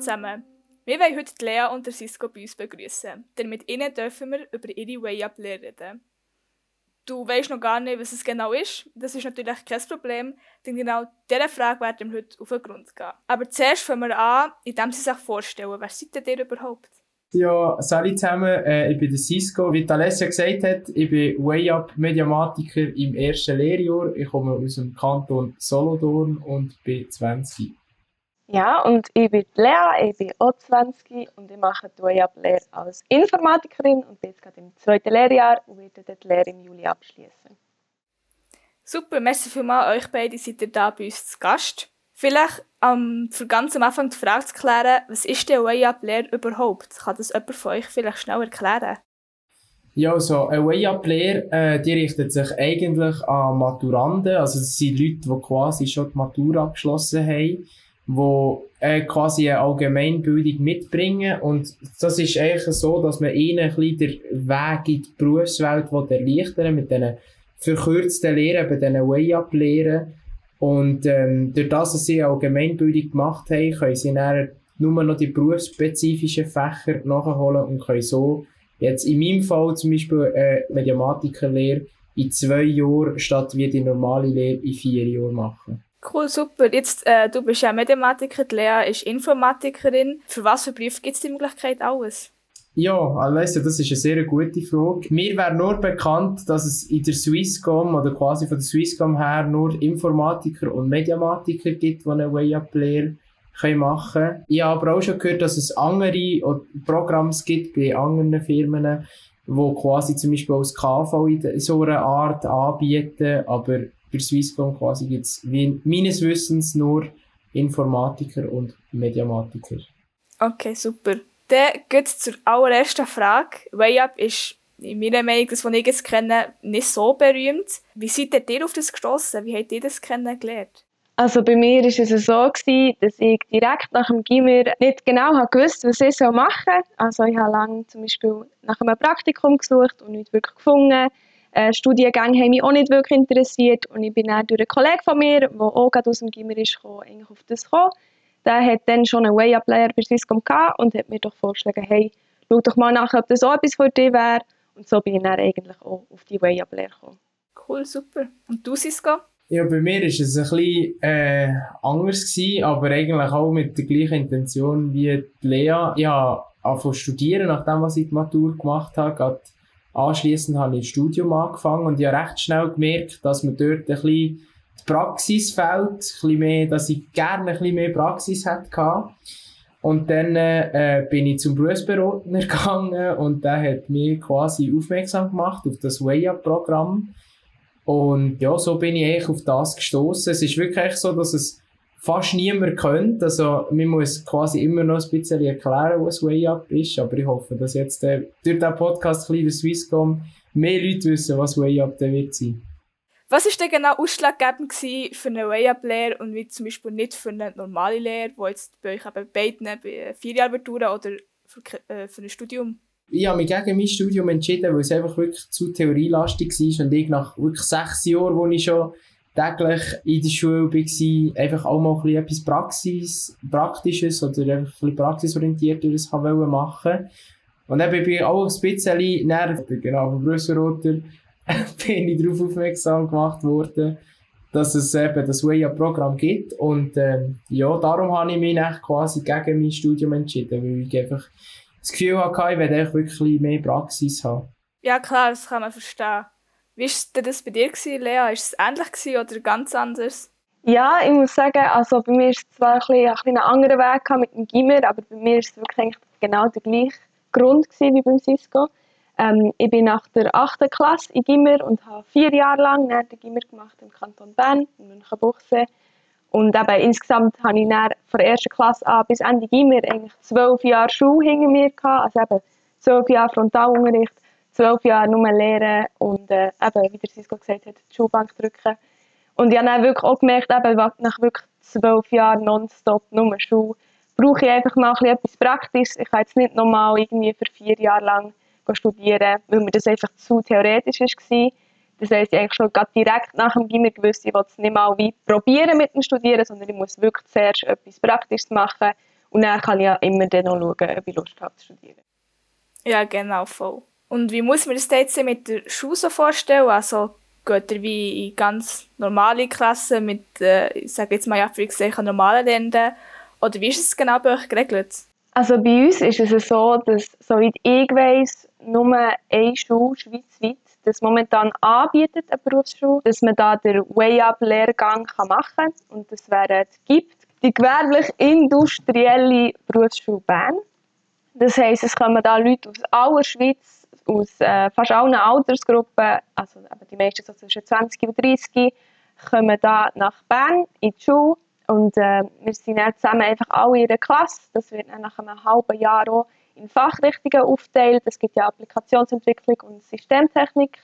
Zusammen. Wir wollen heute Lea und der Cisco bei uns begrüßen, denn mit ihnen dürfen wir über ihre Way-Up-Lehre reden. Du weißt noch gar nicht, was es genau ist. Das ist natürlich kein Problem, denn genau dieser Frage werden wir heute auf den Grund gehen. Aber zuerst fangen wir an, indem sie sich vorstellen. Wer seid ihr überhaupt? Ja, salut zusammen, äh, ich bin der Cisco. Wie Alessia gesagt hat, ich bin Way-Up Mediamatiker im ersten Lehrjahr. Ich komme aus dem Kanton Solothurn und bin 20. Ja, und ich bin Lea, ich bin auch 20 und ich mache die Way-Up-Lehre als Informatikerin und bin jetzt gerade im zweiten Lehrjahr und werde die Lehre im Juli abschließen. Super, merci vielmals euch beide, seid ihr da bei uns zu Gast. Vielleicht um, für ganz am Anfang die Frage zu klären, was ist denn Way-Up-Lehre überhaupt? Kann das jemand von euch vielleicht schnell erklären? Ja, also eine Way-Up-Lehre, äh, die richtet sich eigentlich an Maturanden, also das sind Leute, die quasi schon die Matur abgeschlossen haben die äh, quasi eine Allgemeinbildung mitbringen und das ist eigentlich so, dass man ihnen ein bisschen den Weg in die Berufswelt erleichtern mit diesen verkürzten Lehren, bei diesen Way-Up-Lehren und ähm, durch das, dass sie eine Allgemeinbildung gemacht haben, können sie dann nur noch die berufsspezifischen Fächer nachholen und können so jetzt in meinem Fall zum Beispiel eine Mediamatikerlehre in zwei Jahren statt wie die normale Lehre in vier Jahren machen. Cool, super. Jetzt, äh, du bist ja Mathematikerin, Lea ist Informatikerin. Für was für Berufe gibt es die Möglichkeit alles? Ja, also das ist eine sehr gute Frage. Mir wäre nur bekannt, dass es in der Swisscom oder quasi von der Swisscom her nur Informatiker und Mediamatiker gibt, die eine Way-Up-Lehre machen können. Ich habe aber auch schon gehört, dass es andere Programme gibt bei anderen Firmen, die quasi zum Beispiel als KV in so einer Art anbieten, aber bei Swisscom quasi gibt es meines Wissens nur Informatiker und Mediamatiker. Okay, super. Dann geht es zur allerersten Frage. WayUp ist in meiner Meinung, das, was ich jetzt kenne, nicht so berühmt. Wie seid ihr auf das gestossen? Wie habt ihr das kennengelernt? Also bei mir war es so, gewesen, dass ich direkt nach dem Gimmer nicht genau gewusst was ich machen soll. Also ich habe lange zum Beispiel nach einem Praktikum gesucht und nicht wirklich gefunden äh, Studiengänge haben mich auch nicht wirklich interessiert und ich bin dann durch einen Kollegen von mir, der auch gerade aus dem Gimmer ist, gekommen, eigentlich auf das gekommen. Der hat dann schon einen Way-Up-Player bei Swisscom gehabt und hat mir doch vorgeschlagen, hey, schau doch mal nach, ob das auch etwas für dich wäre. Und so bin ich dann eigentlich auch auf die Way-Up-Player gekommen. Cool, super. Und du, Siska? Ja, bei mir war es ein bisschen äh, anders, gewesen, aber eigentlich auch mit der gleichen Intention wie Lea. Ich habe studieren, nachdem was ich die Matur gemacht habe. Anschließend habe ich ein Studium angefangen und ich habe recht schnell gemerkt, dass mir dort ein bisschen die Praxis fehlt, ein bisschen mehr, dass ich gerne ein bisschen mehr Praxis hätte Und dann äh, bin ich zum Berufsberater gegangen und der hat mir quasi aufmerksam gemacht auf das Way-Up-Programm. Und ja, so bin ich eigentlich auf das gestoßen. Es ist wirklich so, dass es fast niemand kennt. Also, man muss quasi immer noch ein bisschen erklären, was Way Up ist. Aber ich hoffe, dass jetzt äh, durch den Podcast Kleiner Swisscom mehr Leute wissen, was Way Up dann wird sein. Was war denn genau ausschlaggebend für eine Way-Up-Lehre und wie zum Beispiel nicht für eine normale Lehre, die jetzt bei euch eben beiden bei vier Jahren oder für, äh, für ein Studium? Ich habe mich gegen mein Studium entschieden, weil es einfach wirklich zu theorielastig war und ich nach wirklich sechs Jahren, wo ich schon täglich in der Schule war, einfach auch mal ein etwas Praxis, Praktisches oder einfach ein bisschen praxisorientierteres machen Und dann bin ich auch ein bisschen nervt, genau, vom Brüsselroter bin ich darauf aufmerksam gemacht worden, dass es eben das Way-Up-Programm gibt. Und ähm, ja, darum habe ich mich quasi gegen mein Studium entschieden, weil ich einfach das Gefühl hatte, ich werde wirklich mehr Praxis haben. Ja klar, das kann man verstehen. Wie war das bei dir, Lea? War es ähnlich oder ganz anders? Ja, ich muss sagen, also bei mir war es zwar ein, bisschen, ein, bisschen anderer Weg mit dem Gimmer, aber bei mir war es wirklich genau der gleiche Grund wie beim Cisco. Ähm, ich bin nach der 8. Klasse in Gimmer und habe vier Jahre lang den Gimmer gemacht im Kanton Bern, in Münchenbuchsee. Und eben insgesamt habe ich dann von der ersten Klasse an bis Ende Gimmer eigentlich zwölf Jahre Schule hinter mir gehabt, also eben zwölf Jahre Frontalunterricht zwölf Jahre nur lernen und äh, eben, wie der Cisco gesagt hat, die Schulbank drücken. Und ich habe dann wirklich auch gemerkt, eben, nach wirklich zwölf Jahren nonstop nur Schule, brauche ich einfach mal etwas Praktisches. Ich kann jetzt nicht nochmal irgendwie für vier Jahre lang studieren, weil mir das einfach zu theoretisch war. Das heisst, ich eigentlich schon direkt nach dem Gimmer gewusst, ich will es nicht mal wie probieren mit dem Studieren, sondern ich muss wirklich zuerst etwas Praktisches machen Und dann kann ich ja immer dann noch schauen, ob ich Lust habe zu studieren. Ja, genau, voll. Und wie muss man das jetzt mit der Schule so vorstellen? Also geht ihr wie in ganz normale Klassen mit, äh, ich sage jetzt mal ja, für normalen Lernenden? Oder wie ist es genau bei euch geregelt? Also bei uns ist es so, dass, soweit ich weiss, nur eine Schule schweizweit das momentan anbietet, eine Berufsschule, dass man da den Way-Up-Lehrgang machen kann. Und das wäre die GIPT, die gewerblich-industrielle Berufsschule Bern. Das heisst, es kommen da Leute aus aller Schweiz, aus äh, fast allen Altersgruppen, also die meisten so zwischen 20 und 30, kommen da nach Bern in die Schule und äh, wir sind dann zusammen einfach alle in der Klasse. Das wird dann nach einem halben Jahr auch in Fachrichtungen aufteilt. Es gibt ja Applikationsentwicklung und Systemtechnik.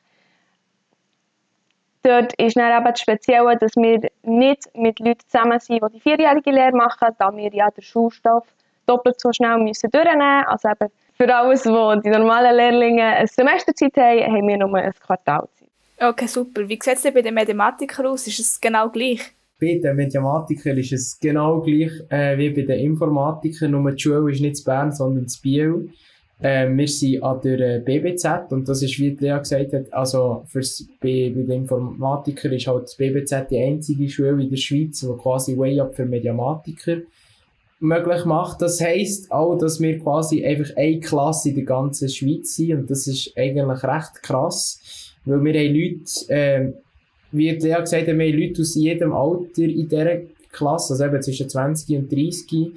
Dort ist dann eben das Spezielle, dass wir nicht mit Leuten zusammen sind, die die vierjährige Lehre machen, da wir ja den Schulstoff doppelt so schnell müssen durchnehmen müssen. Also für alles, wo die normalen Lehrlinge eine Semesterzeit haben, haben wir nur ein Quartal Zeit. Okay, super. Wie sieht es denn bei den Mathematikern aus? Ist es genau gleich? Bei den Mathematikern ist es genau gleich äh, wie bei den Informatikern, nur die Schule ist nicht in Bern, sondern in Biel. Äh, wir sind an der äh, BBZ und das ist, wie Lea gesagt hat, also fürs, bei, bei den Informatikern ist halt das BBZ die einzige Schule in der Schweiz, die quasi Way Up für Mediamatiker möglich macht. Das heisst auch, dass wir quasi einfach eine Klasse in der ganzen Schweiz sind und das ist eigentlich recht krass, weil wir haben Leute, äh, wie Lea gesagt hat, wir haben Leute aus jedem Alter in dieser Klasse, also eben zwischen 20 und 30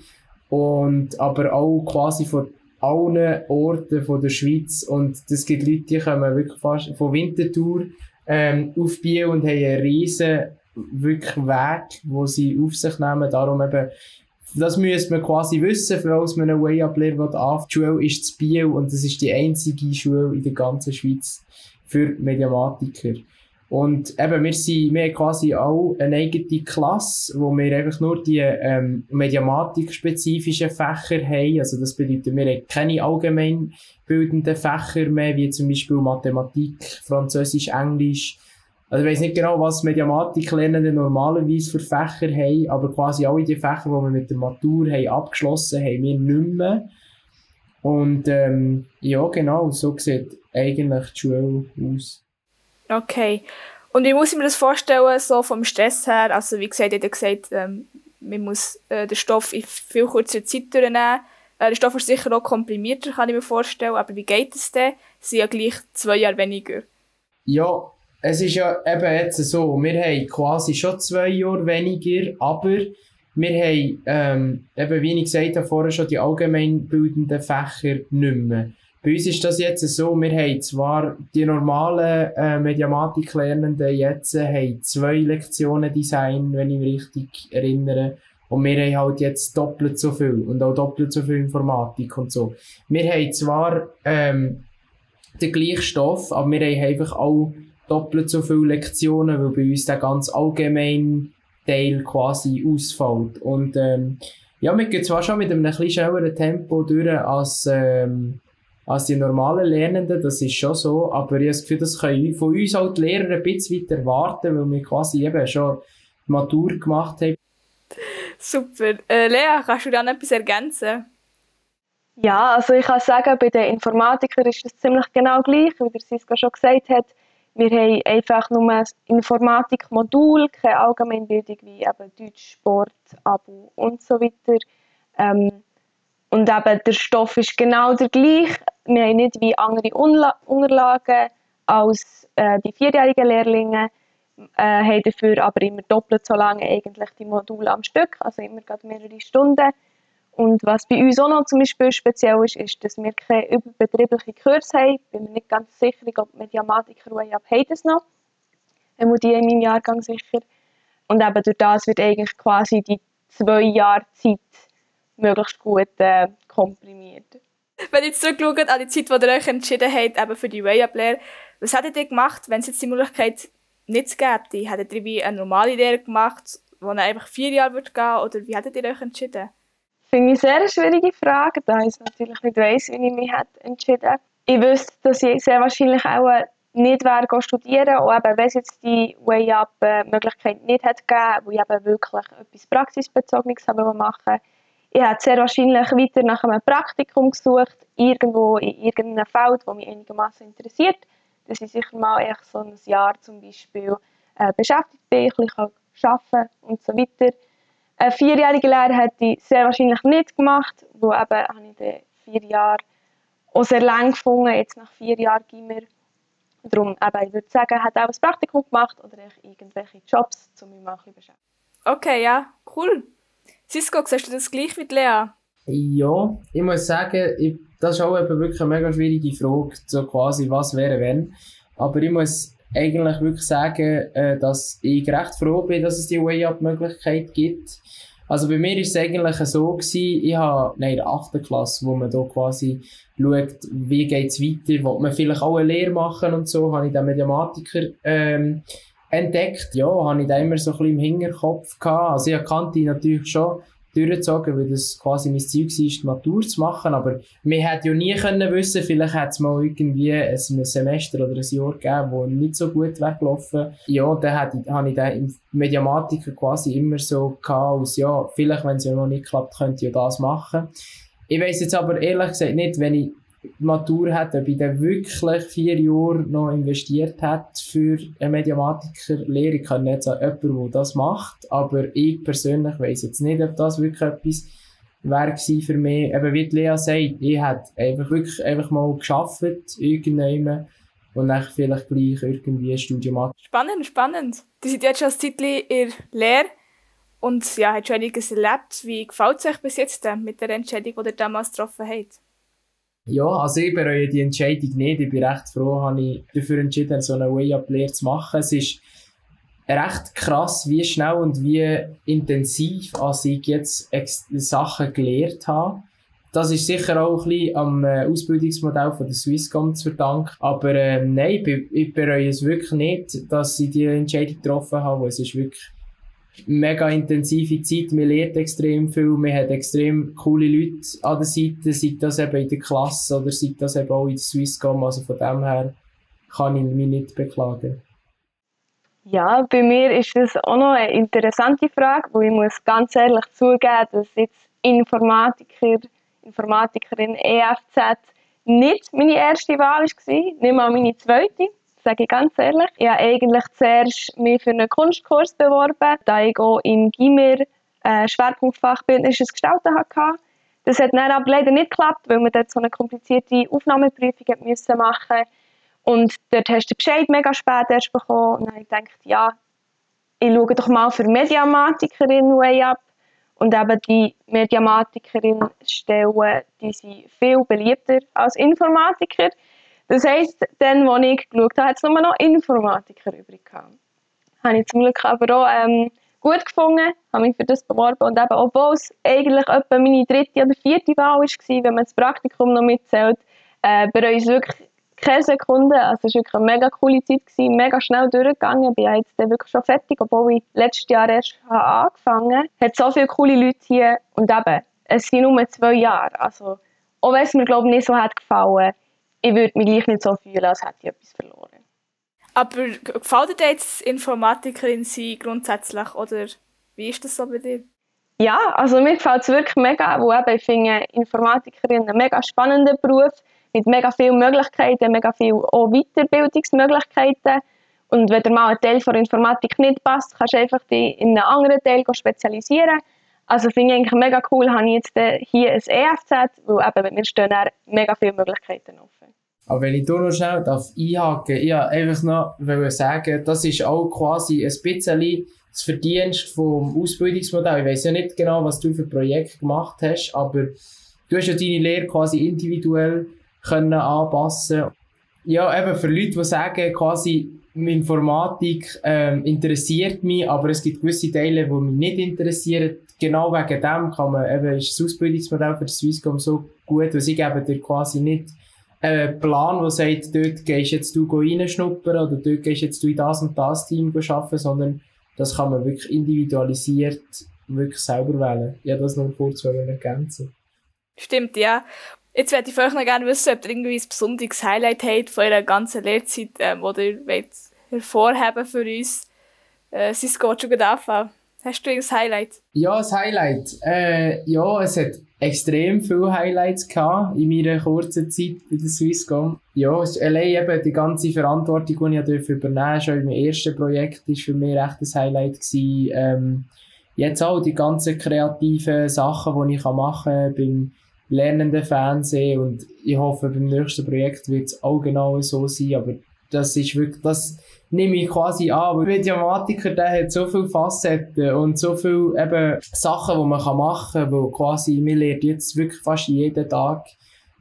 und aber auch quasi von allen Orten von der Schweiz und das gibt Leute, die kommen wirklich fast von Winterthur ähm, auf Biel und haben einen riesen wirklich Weg, wo sie auf sich nehmen, darum eben das müsste man quasi wissen, falls man eine Way-Up-Lehre anfangen Die Schule ist zu Biel und das ist die einzige Schule in der ganzen Schweiz für Mediamatiker. Und eben, wir sind, wir haben quasi auch eine eigene Klasse, wo wir einfach nur die ähm, Mediamatik-spezifischen Fächer haben. Also das bedeutet, wir haben keine allgemeinbildenden Fächer mehr, wie zum Beispiel Mathematik, Französisch, Englisch. Also ich weiß nicht genau, was Mediamatik-Lernende normalerweise für Fächer haben, aber quasi alle die Fächer, die wir mit der Matur haben abgeschlossen haben, wir nicht mehr. Und ähm, ja, genau, so sieht eigentlich die Schule aus. Okay. Und wie muss ich mir das vorstellen, so vom Stress her? Also, wie gesagt, ihr gesagt, ähm, man muss äh, den Stoff in viel kürzerer Zeit durchnehmen. Äh, der Stoff ist sicher auch komprimierter, kann ich mir vorstellen. Aber wie geht es denn? Es sind ja gleich zwei Jahre weniger. Ja, es ist ja eben jetzt so, wir haben quasi schon zwei Jahre weniger, aber wir haben, ähm, eben wie ich gesagt habe, vorher schon die allgemeinbildenden Fächer nicht mehr. Bei uns ist das jetzt so, wir haben zwar die normalen äh, Mediamatik-Lernenden jetzt äh, haben zwei Lektionen Design, wenn ich mich richtig erinnere. Und wir haben halt jetzt doppelt so viel und auch doppelt so viel Informatik und so. Wir haben zwar ähm, den gleichen Stoff, aber wir haben einfach auch doppelt so viele Lektionen, weil bei uns der ganz allgemein Teil quasi ausfällt. Und ähm, ja, wir gehen zwar schon mit einem etwas schnelleren Tempo durch als ähm, als die normalen Lernenden, das ist schon so, aber ich habe das Gefühl, das können von uns auch die Lehrer ein bisschen weiter erwarten, weil wir quasi eben schon Matur gemacht haben. Super. Äh, Lea, kannst du da noch etwas ergänzen? Ja, also ich kann sagen, bei den Informatikern ist das ziemlich genau gleich, wie der Sisko schon gesagt hat. Wir haben einfach nur ein Informatikmodul, keine Allgemeinbildung wie eben Deutsch, Sport, Abo und so weiter. Ähm, und eben der Stoff ist genau der gleiche. Wir haben nicht wie andere Unterlagen als äh, die vierjährigen Lehrlinge, äh, haben dafür aber immer doppelt so lange eigentlich die Module am Stück, also immer gerade mehrere Stunden. Und was bei uns auch noch zum Beispiel speziell ist, ist, dass wir keine überbetriebliche Kurs haben. Ich bin mir nicht ganz sicher, ob Mediamatiker und EAP haben das noch. Haben die in meinem Jahrgang sicher. Und eben durch das wird eigentlich quasi die zwei Jahre Zeit möglichst gut äh, komprimiert. Wenn ihr zurückschaut an die Zeit, wo ihr euch entschieden habt, eben für die Way-Up-Lehre, was hättet ihr gemacht, wenn es jetzt die Möglichkeit nicht gäbe? Hättet ihr wie eine normale Lehre gemacht, die einfach vier Jahre wird gehen oder wie hättet ihr euch entschieden? Finde ich sehr eine schwierige Frage, da ich natürlich nicht weiss, wie ich mich hätte entschieden Ich wüsste, dass ich sehr wahrscheinlich auch nicht wäre studieren, auch eben, wenn es jetzt die Way-Up-Möglichkeit nicht hätte gegeben, wo ich eben wirklich etwas Praxisbezogenes machen wollte, Ich habe sehr wahrscheinlich weiter nach einem Praktikum gesucht, irgendwo in irgendeinem Feld, das mich einigermaßen interessiert, dass ich sicher mal echt so ein Jahr zum Beispiel äh, beschäftigt bin, ein bisschen arbeiten und so weiter. Eine vierjährige Lehre hätte ich sehr wahrscheinlich nicht gemacht, wo eben habe ich dann vier Jahre auch sehr lang gefunden, jetzt nach vier Jahren Gimmer. Darum, eben, ich würde sagen, hat auch ein Praktikum gemacht oder irgendwelche Jobs, um mich mal ein bisschen beschäftigen. Okay, ja, cool. Cisco, siehst du das gleich wie Lea? Ja, ich muss sagen, ich, das ist auch eben wirklich eine mega schwierige Frage, so quasi, was wäre wenn. Aber ich muss eigentlich wirklich sagen, äh, dass ich recht froh bin, dass es die Way-Up-Möglichkeit gibt. Also bei mir ist es eigentlich so gewesen, ich habe, in der 8. Klasse, wo man da quasi schaut, wie geht's weiter, will man vielleicht auch eine Lehre machen und so, habe ich den Mediamatiker, ähm, entdeckt. Ja, habe ich da immer so ein bisschen im Hinterkopf gehabt. Also ich kannte natürlich schon durchgezogen, weil das quasi mein Ziel war, die Matur zu machen. Aber wir hätten ja nie können wissen, vielleicht hätte es mal irgendwie ein Semester oder ein Jahr gegeben, wo nicht so gut weggelaufen Ja, dann hatte ich, habe ich dann im Mediamatiker quasi immer so gehabt, ja, vielleicht, wenn es ja noch nicht klappt, könnte ich ja das machen. Ich weiß jetzt aber ehrlich gesagt nicht, wenn ich Matur hat, ob ich dann wirklich vier Jahre noch investiert hat für eine Mediamatiker-Lehre. Ich kann nicht sagen, jemand, der das macht, aber ich persönlich weiß jetzt nicht, ob das wirklich etwas wäre für mich. Eben wie Lea sagt, ich hätte einfach wirklich einfach mal geschafft, irgendwann und dann vielleicht gleich irgendwie ein Studium machen. Spannend, spannend. Die sind jetzt schon ein Zeitchen in Lehre und ja, hat schon einiges erlebt. Wie gefällt es euch bis jetzt mit der Entscheidung, die ihr damals getroffen habt? Ja, also ich bereue die Entscheidung nicht. Ich bin recht froh, habe ich dafür entschieden, so eine Way-Up-Lehre zu machen. Es ist recht krass, wie schnell und wie intensiv als ich jetzt Sachen gelernt habe. Das ist sicher auch ein bisschen am äh, Ausbildungsmodell von der Swisscom zu verdanken. Aber ähm, nein, ich bereue es wirklich nicht, dass ich die Entscheidung getroffen habe. Es ist wirklich mega intensive Zeit, man lernt extrem viel, man hat extrem coole Leute an der Seite, sei das eben in der Klasse oder sei das eben auch in der Swisscom, also von dem her kann ich mich nicht beklagen. Ja, bei mir ist das auch noch eine interessante Frage, wo ich muss ganz ehrlich zugeben, dass jetzt Informatiker, Informatikerin EFZ nicht meine erste Wahl war, nicht mal meine zweite sage ich ganz ehrlich. Ich habe eigentlich zuerst mich für einen Kunstkurs beworben, da ich auch im Gimmer äh, Schwerpunktfach Bildnerisches Gestalten hatte. Das hat dann aber leider nicht geklappt, weil wir dort so eine komplizierte Aufnahmeprüfung müssen machen Und dort hast du den Bescheid mega spät erst bekommen. Und dann habe ich gedacht, ja, ich schaue doch mal für Mediamatikerin way up. Und eben die Mediamatikerin-Stellen, die sind viel beliebter als Informatiker. Das heisst, dann, als ich geschaut habe, hat es nur noch Informatiker übrig gehabt. Habe ich zum Glück aber auch ähm, gut gefunden, habe mich für das beworben und eben, obwohl es eigentlich etwa meine dritte oder vierte Wahl war, wenn man das Praktikum noch mitzählt, äh, ich es wirklich keine Sekunde. Also es war wirklich eine mega coole Zeit, gewesen, mega schnell durchgegangen. Bin jetzt dann wirklich schon fertig, obwohl ich letztes Jahr erst habe angefangen habe. Es hat so viele coole Leute hier und eben, es sind nur zwei Jahre. Also, auch wenn es mir glaube ich nicht so hat gefallen ich würde mich gleich nicht so fühlen, als hätte ich etwas verloren. Aber gefällt dir jetzt Informatikerin sein grundsätzlich oder wie ist das so bei dir? Ja, also mir gefällt es wirklich mega, wo eben, ich finde Informatikerin einen mega spannenden Beruf mit mega vielen Möglichkeiten, mega vielen auch Weiterbildungsmöglichkeiten. Und wenn dir mal ein Teil von Informatik nicht passt, kannst du einfach dich in einen anderen Teil spezialisieren. Also finde ich eigentlich mega cool, habe ich jetzt hier ein EFZ, weil eben, wir stehen mega viele Möglichkeiten offen. Aber wenn ich da noch schnell darf einhaken, ich wollte einfach noch sagen, das ist auch quasi ein bisschen das Verdienst vom Ausbildungsmodell. Ich weiß ja nicht genau, was du für Projekt gemacht hast, aber du hast ja deine Lehre quasi individuell können anpassen. Ja, eben für Leute, die sagen, quasi Informatik ähm, interessiert mich, aber es gibt gewisse Teile, die mich nicht interessieren. Genau wegen dem kann man eben, ist das Ausbildungsmodell für das Swisscom so gut, weil sie geben dir quasi nicht einen Plan, der sagt, dort gehst jetzt du reinschnuppern oder dort gehst jetzt du in das und das Team arbeiten, sondern das kann man wirklich individualisiert wirklich selber wählen. Ja, das noch kurz ergänzen. Stimmt, ja. Jetzt würde ich euch noch gerne wissen, ob ihr irgendwie ein besonderes Highlight habt von eurer ganzen Lehrzeit, ähm, oder ihr wollt hervorheben für uns. Äh, Cisco, schon gut anfangen. Hast du ein Highlight? Ja, ein Highlight. Äh, ja, es hat extrem viele Highlights gehabt in meiner kurzen Zeit bei der Swisscom. Ja, allein eben die ganze Verantwortung, die ich übernehmen durfte, schon in meinem ersten Projekt, war für mich echt ein Highlight gewesen. Ähm, jetzt auch die ganzen kreativen Sachen, die ich machen kann beim lernenden Fernsehen und ich hoffe, beim nächsten Projekt wird es auch genau so sein, aber das ist wirklich, das nehme ich quasi an, weil Mediamatiker, der hat so viele Facetten und so viele eben Sachen, die man machen kann, wo quasi, man lernt jetzt wirklich fast jeden Tag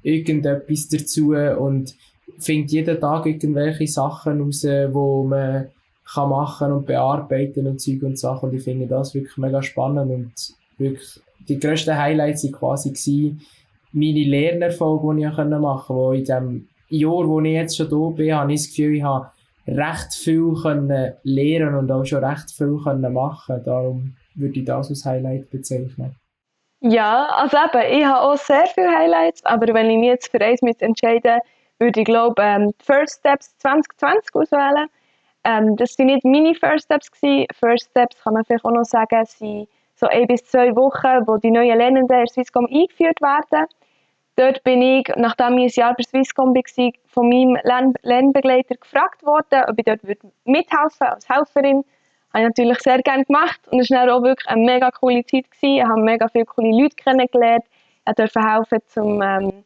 irgendetwas dazu und findet jeden Tag irgendwelche Sachen raus, wo man kann machen und bearbeiten und Zeug und Sachen. Und ich finde das wirklich mega spannend und wirklich die grössten Highlights waren quasi meine Lernerfolge, die ich machen konnte, wo in dem Jahr, wo ich jetzt schon da bin, habe ich das Gefühl, ich habe recht viel können lernen und auch schon recht viel können machen. Darum würde ich das als Highlight bezeichnen. Ja, also eben, ich habe auch sehr viele Highlights, aber wenn ich mich jetzt für eins entscheiden würde ich glaube ähm, First Steps 2020 auswählen. Ähm, das waren nicht meine First Steps. Gewesen. First Steps kann man vielleicht auch noch sagen, sind so ein bis zwei Wochen, wo die neuen Lernenden in Swisscom eingeführt werden. Dort bin ich, nachdem ich ein Jahr bei Swisscom war, von meinem Lern Lernbegleiter gefragt worden, ob ich dort mithelfen würde, als Helferin. Das habe ich natürlich sehr gerne gemacht und es war auch wirklich eine mega coole Zeit. Gewesen. Ich habe mega viele coole Leute kennengelernt. Ich durfte helfen, zum ähm,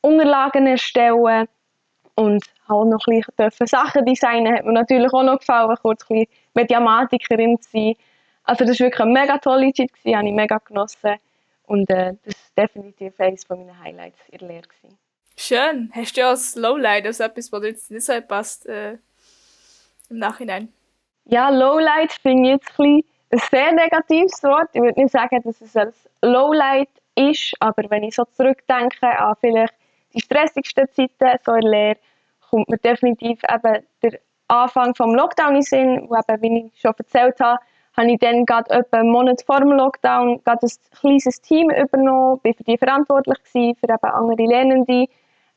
Unterlagen erstellen und auch noch ein bisschen Sachen designen. Hat mir natürlich auch noch gefallen, kurz ein bisschen Mediamatikerin zu sein. Also das war wirklich eine mega tolle Zeit, gewesen, habe ich mega genossen. Und äh, das ist definitiv eines meiner Highlights in der Lehre. Gewesen. Schön. Hast du ja als Lowlight, also etwas, was dir jetzt nicht so passt äh, im Nachhinein? Ja, Lowlight finde ich jetzt ein, ein sehr negatives Wort. Ich würde nicht sagen, dass es ein Lowlight ist, aber wenn ich so zurückdenke an vielleicht die stressigsten Zeiten so in der Lehre, kommt mir definitiv eben der Anfang des Lockdown in Sinn, wo eben, wie ich schon erzählt habe, habe ich dann gerade etwa einen Monat vor dem Lockdown gerade ein kleines Team übernommen, bin für die verantwortlich gewesen, für eben andere Lernende.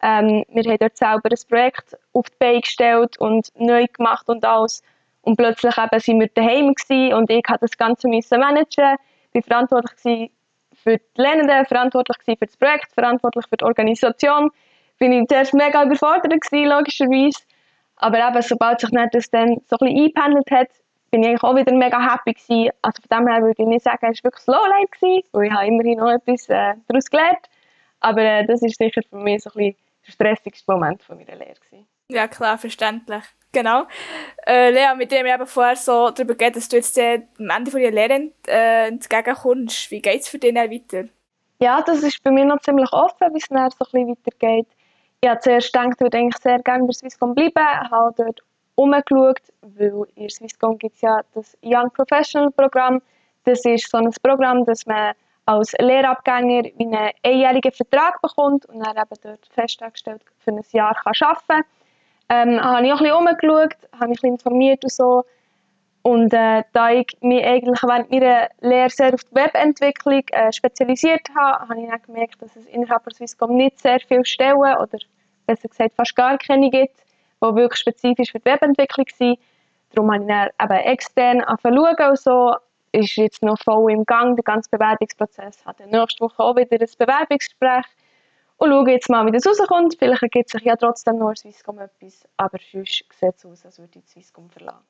Ähm, wir haben dort selber ein Projekt auf die Beine gestellt und neu gemacht und alles. Und plötzlich eben sind wir daheim gewesen und ich musste das Ganze müssen managen. Ich war verantwortlich für die Lernenden, verantwortlich für das Projekt, verantwortlich für die Organisation. Bin ich zuerst mega überfordert gewesen, logischerweise. Aber eben, sobald sich das dann so ein bisschen eingependelt hat, bin ich eigentlich auch wieder mega happy gewesen. Also von dem her würde ich nicht sagen, es war wirklich Slowlight gewesen, weil ich habe immerhin noch etwas äh, daraus gelernt. Aber äh, das ist sicher für mich so ein bisschen der stressigste Moment von meiner Lehre gewesen. Ja klar, verständlich. Genau. Äh, Lea, mit dem ich eben vorher so darüber geht, dass du jetzt äh, am Ende von deiner Lehre äh, entgegenkommst. Wie geht es für dich weiter? Ja, das ist bei mir noch ziemlich offen, wie es dann so ein bisschen weitergeht. Ich habe zuerst gedacht, ich würde eigentlich sehr gerne bei Swisscom bleiben, habe dort umgeschaut, weil in Swisscom gibt es ja das Young Professional Programm. Das ist so ein Programm, das man als Lehrabgänger einen einjährigen Vertrag bekommt und dann eben dort fest angestellt für ein Jahr kann arbeiten kann. Ähm, habe ich auch ein bisschen umgeschaut, habe mich ein bisschen informiert und so. Und äh, da ich mich eigentlich während meiner Lehre sehr auf die Webentwicklung äh, spezialisiert habe, habe ich dann gemerkt, dass es innerhalb der Swisscom nicht sehr viele Stellen oder besser gesagt fast gar keine gibt die wirklich spezifisch für die Webentwicklung sind. Darum habe ich dann eben extern angefangen und so. Ist jetzt noch voll im Gang, der ganze Bewerbungsprozess. Hat nächste Woche auch wieder ein Bewerbungsgespräch. Und schaue jetzt mal, wie das rauskommt. Vielleicht ergibt sich ja trotzdem noch Swisscom etwas. Aber sonst sieht es aus, als würde ich Swisscom verlassen.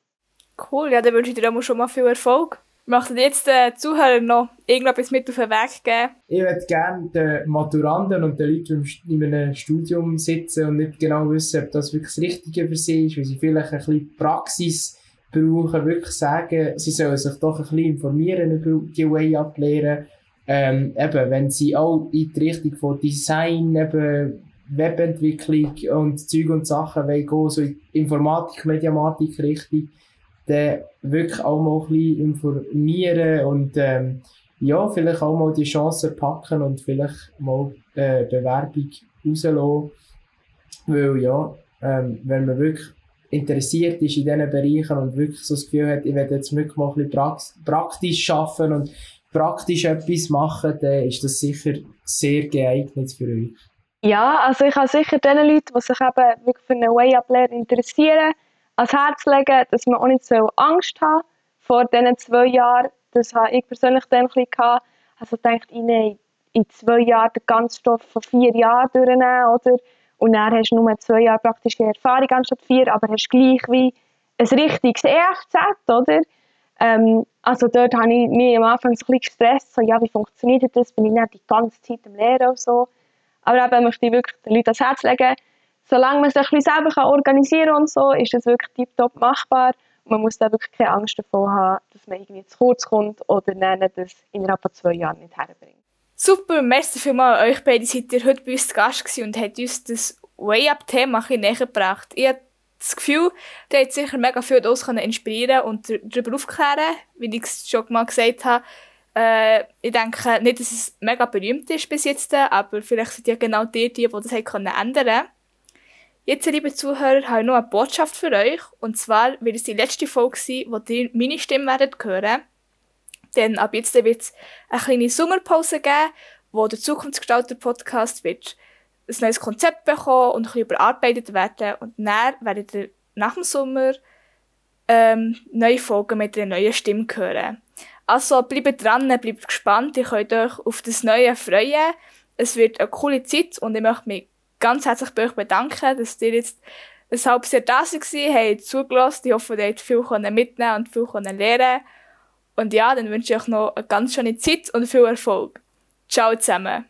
Cool, ja, dann wünsche ich dir auch schon mal viel Erfolg. Möchten jetzt den Zuhörern noch irgendetwas mit auf den Weg geben? Ich würde gerne den Maturanden und den Leuten, die in einem Studium sitzen und nicht genau wissen, ob das wirklich das Richtige für sie ist, weil sie vielleicht ein bisschen Praxis brauchen, wirklich sagen, sie sollen sich doch ein bisschen informieren über die Way-Up-Lehren. Ähm, eben, wenn sie auch in die Richtung von Design, eben Webentwicklung und Zeug und Sachen wollen gehen, so in Informatik, Mediamatik Richtung, dann wirklich auch mal ein bisschen informieren und ähm, ja, vielleicht auch mal die Chance packen und vielleicht mal äh, Bewerbung rauslassen. Weil ja, ähm, wenn man wirklich interessiert ist in diesen Bereichen und wirklich so das Gefühl hat, ich werde jetzt wirklich mal ein bisschen praktisch arbeiten und praktisch etwas machen, dann ist das sicher sehr geeignet für euch. Ja, also ich habe sicher den Leuten, die sich eben wirklich für eine Way-Up-Lehre interessieren, ans Herz legen, dass man auch nicht so Angst haben vor diesen zwei Jahren das habe ich persönlich dann ein bisschen gehabt. Also ich nehme in zwei Jahren den ganzen Stoff von vier Jahren durchnehmen, oder? Und dann hast du nur zwei Jahre praktische Erfahrung anstatt vier, aber hast gleich wie ein richtiges EFZ, oder? Ähm, also dort habe ich mich am Anfang so ein bisschen gestresst, so, ja, wie funktioniert das? Bin ich nicht die ganze Zeit am Lehren und so. Aber eben möchte ich wirklich den Leuten ans Herz legen, solange man sich ein bisschen organisieren kann und so, ist das wirklich tiptop machbar. Man muss da wirklich keine Angst davor haben, dass man irgendwie zu kurz kommt oder nennen das innerhalb von zwei Jahren nicht herbringt. Super, merci vielmals an euch beide, seid ihr heute bei uns zu Gast und habt uns das Way-Up-Thema ein näher gebracht. Ich habe das Gefühl, der hat sicher mega viel daraus inspirieren und darüber aufklären, wie ich es schon mal gesagt habe. Äh, ich denke nicht, dass es mega berühmt ist bis jetzt, aber vielleicht sind ja genau die, die, das haben können ändern Jetzt, liebe Zuhörer, habe ich noch eine Botschaft für euch. Und zwar wird es die letzte Folge sein, wo ihr meine Stimme werdet hören. Denn ab jetzt wird es eine kleine Sommerpause geben, wo der Zukunftsgestalter-Podcast wird ein neues Konzept bekommen und ein bisschen überarbeitet werden. Und dann werdet ihr nach dem Sommer ähm, neue Folgen mit einer neuen Stimme hören. Also bleibt dran, bleibt gespannt, ihr könnt euch auf das Neue freuen. Es wird eine coole Zeit und ich möchte mich ganz herzlich bei euch bedanken, dass ihr jetzt ein halbes Jahr da gewesen, habt zugelassen. Ich hoffe, ihr habt viel mitnehmen und viel lernen Und ja, dann wünsche ich euch noch eine ganz schöne Zeit und viel Erfolg. Ciao zusammen.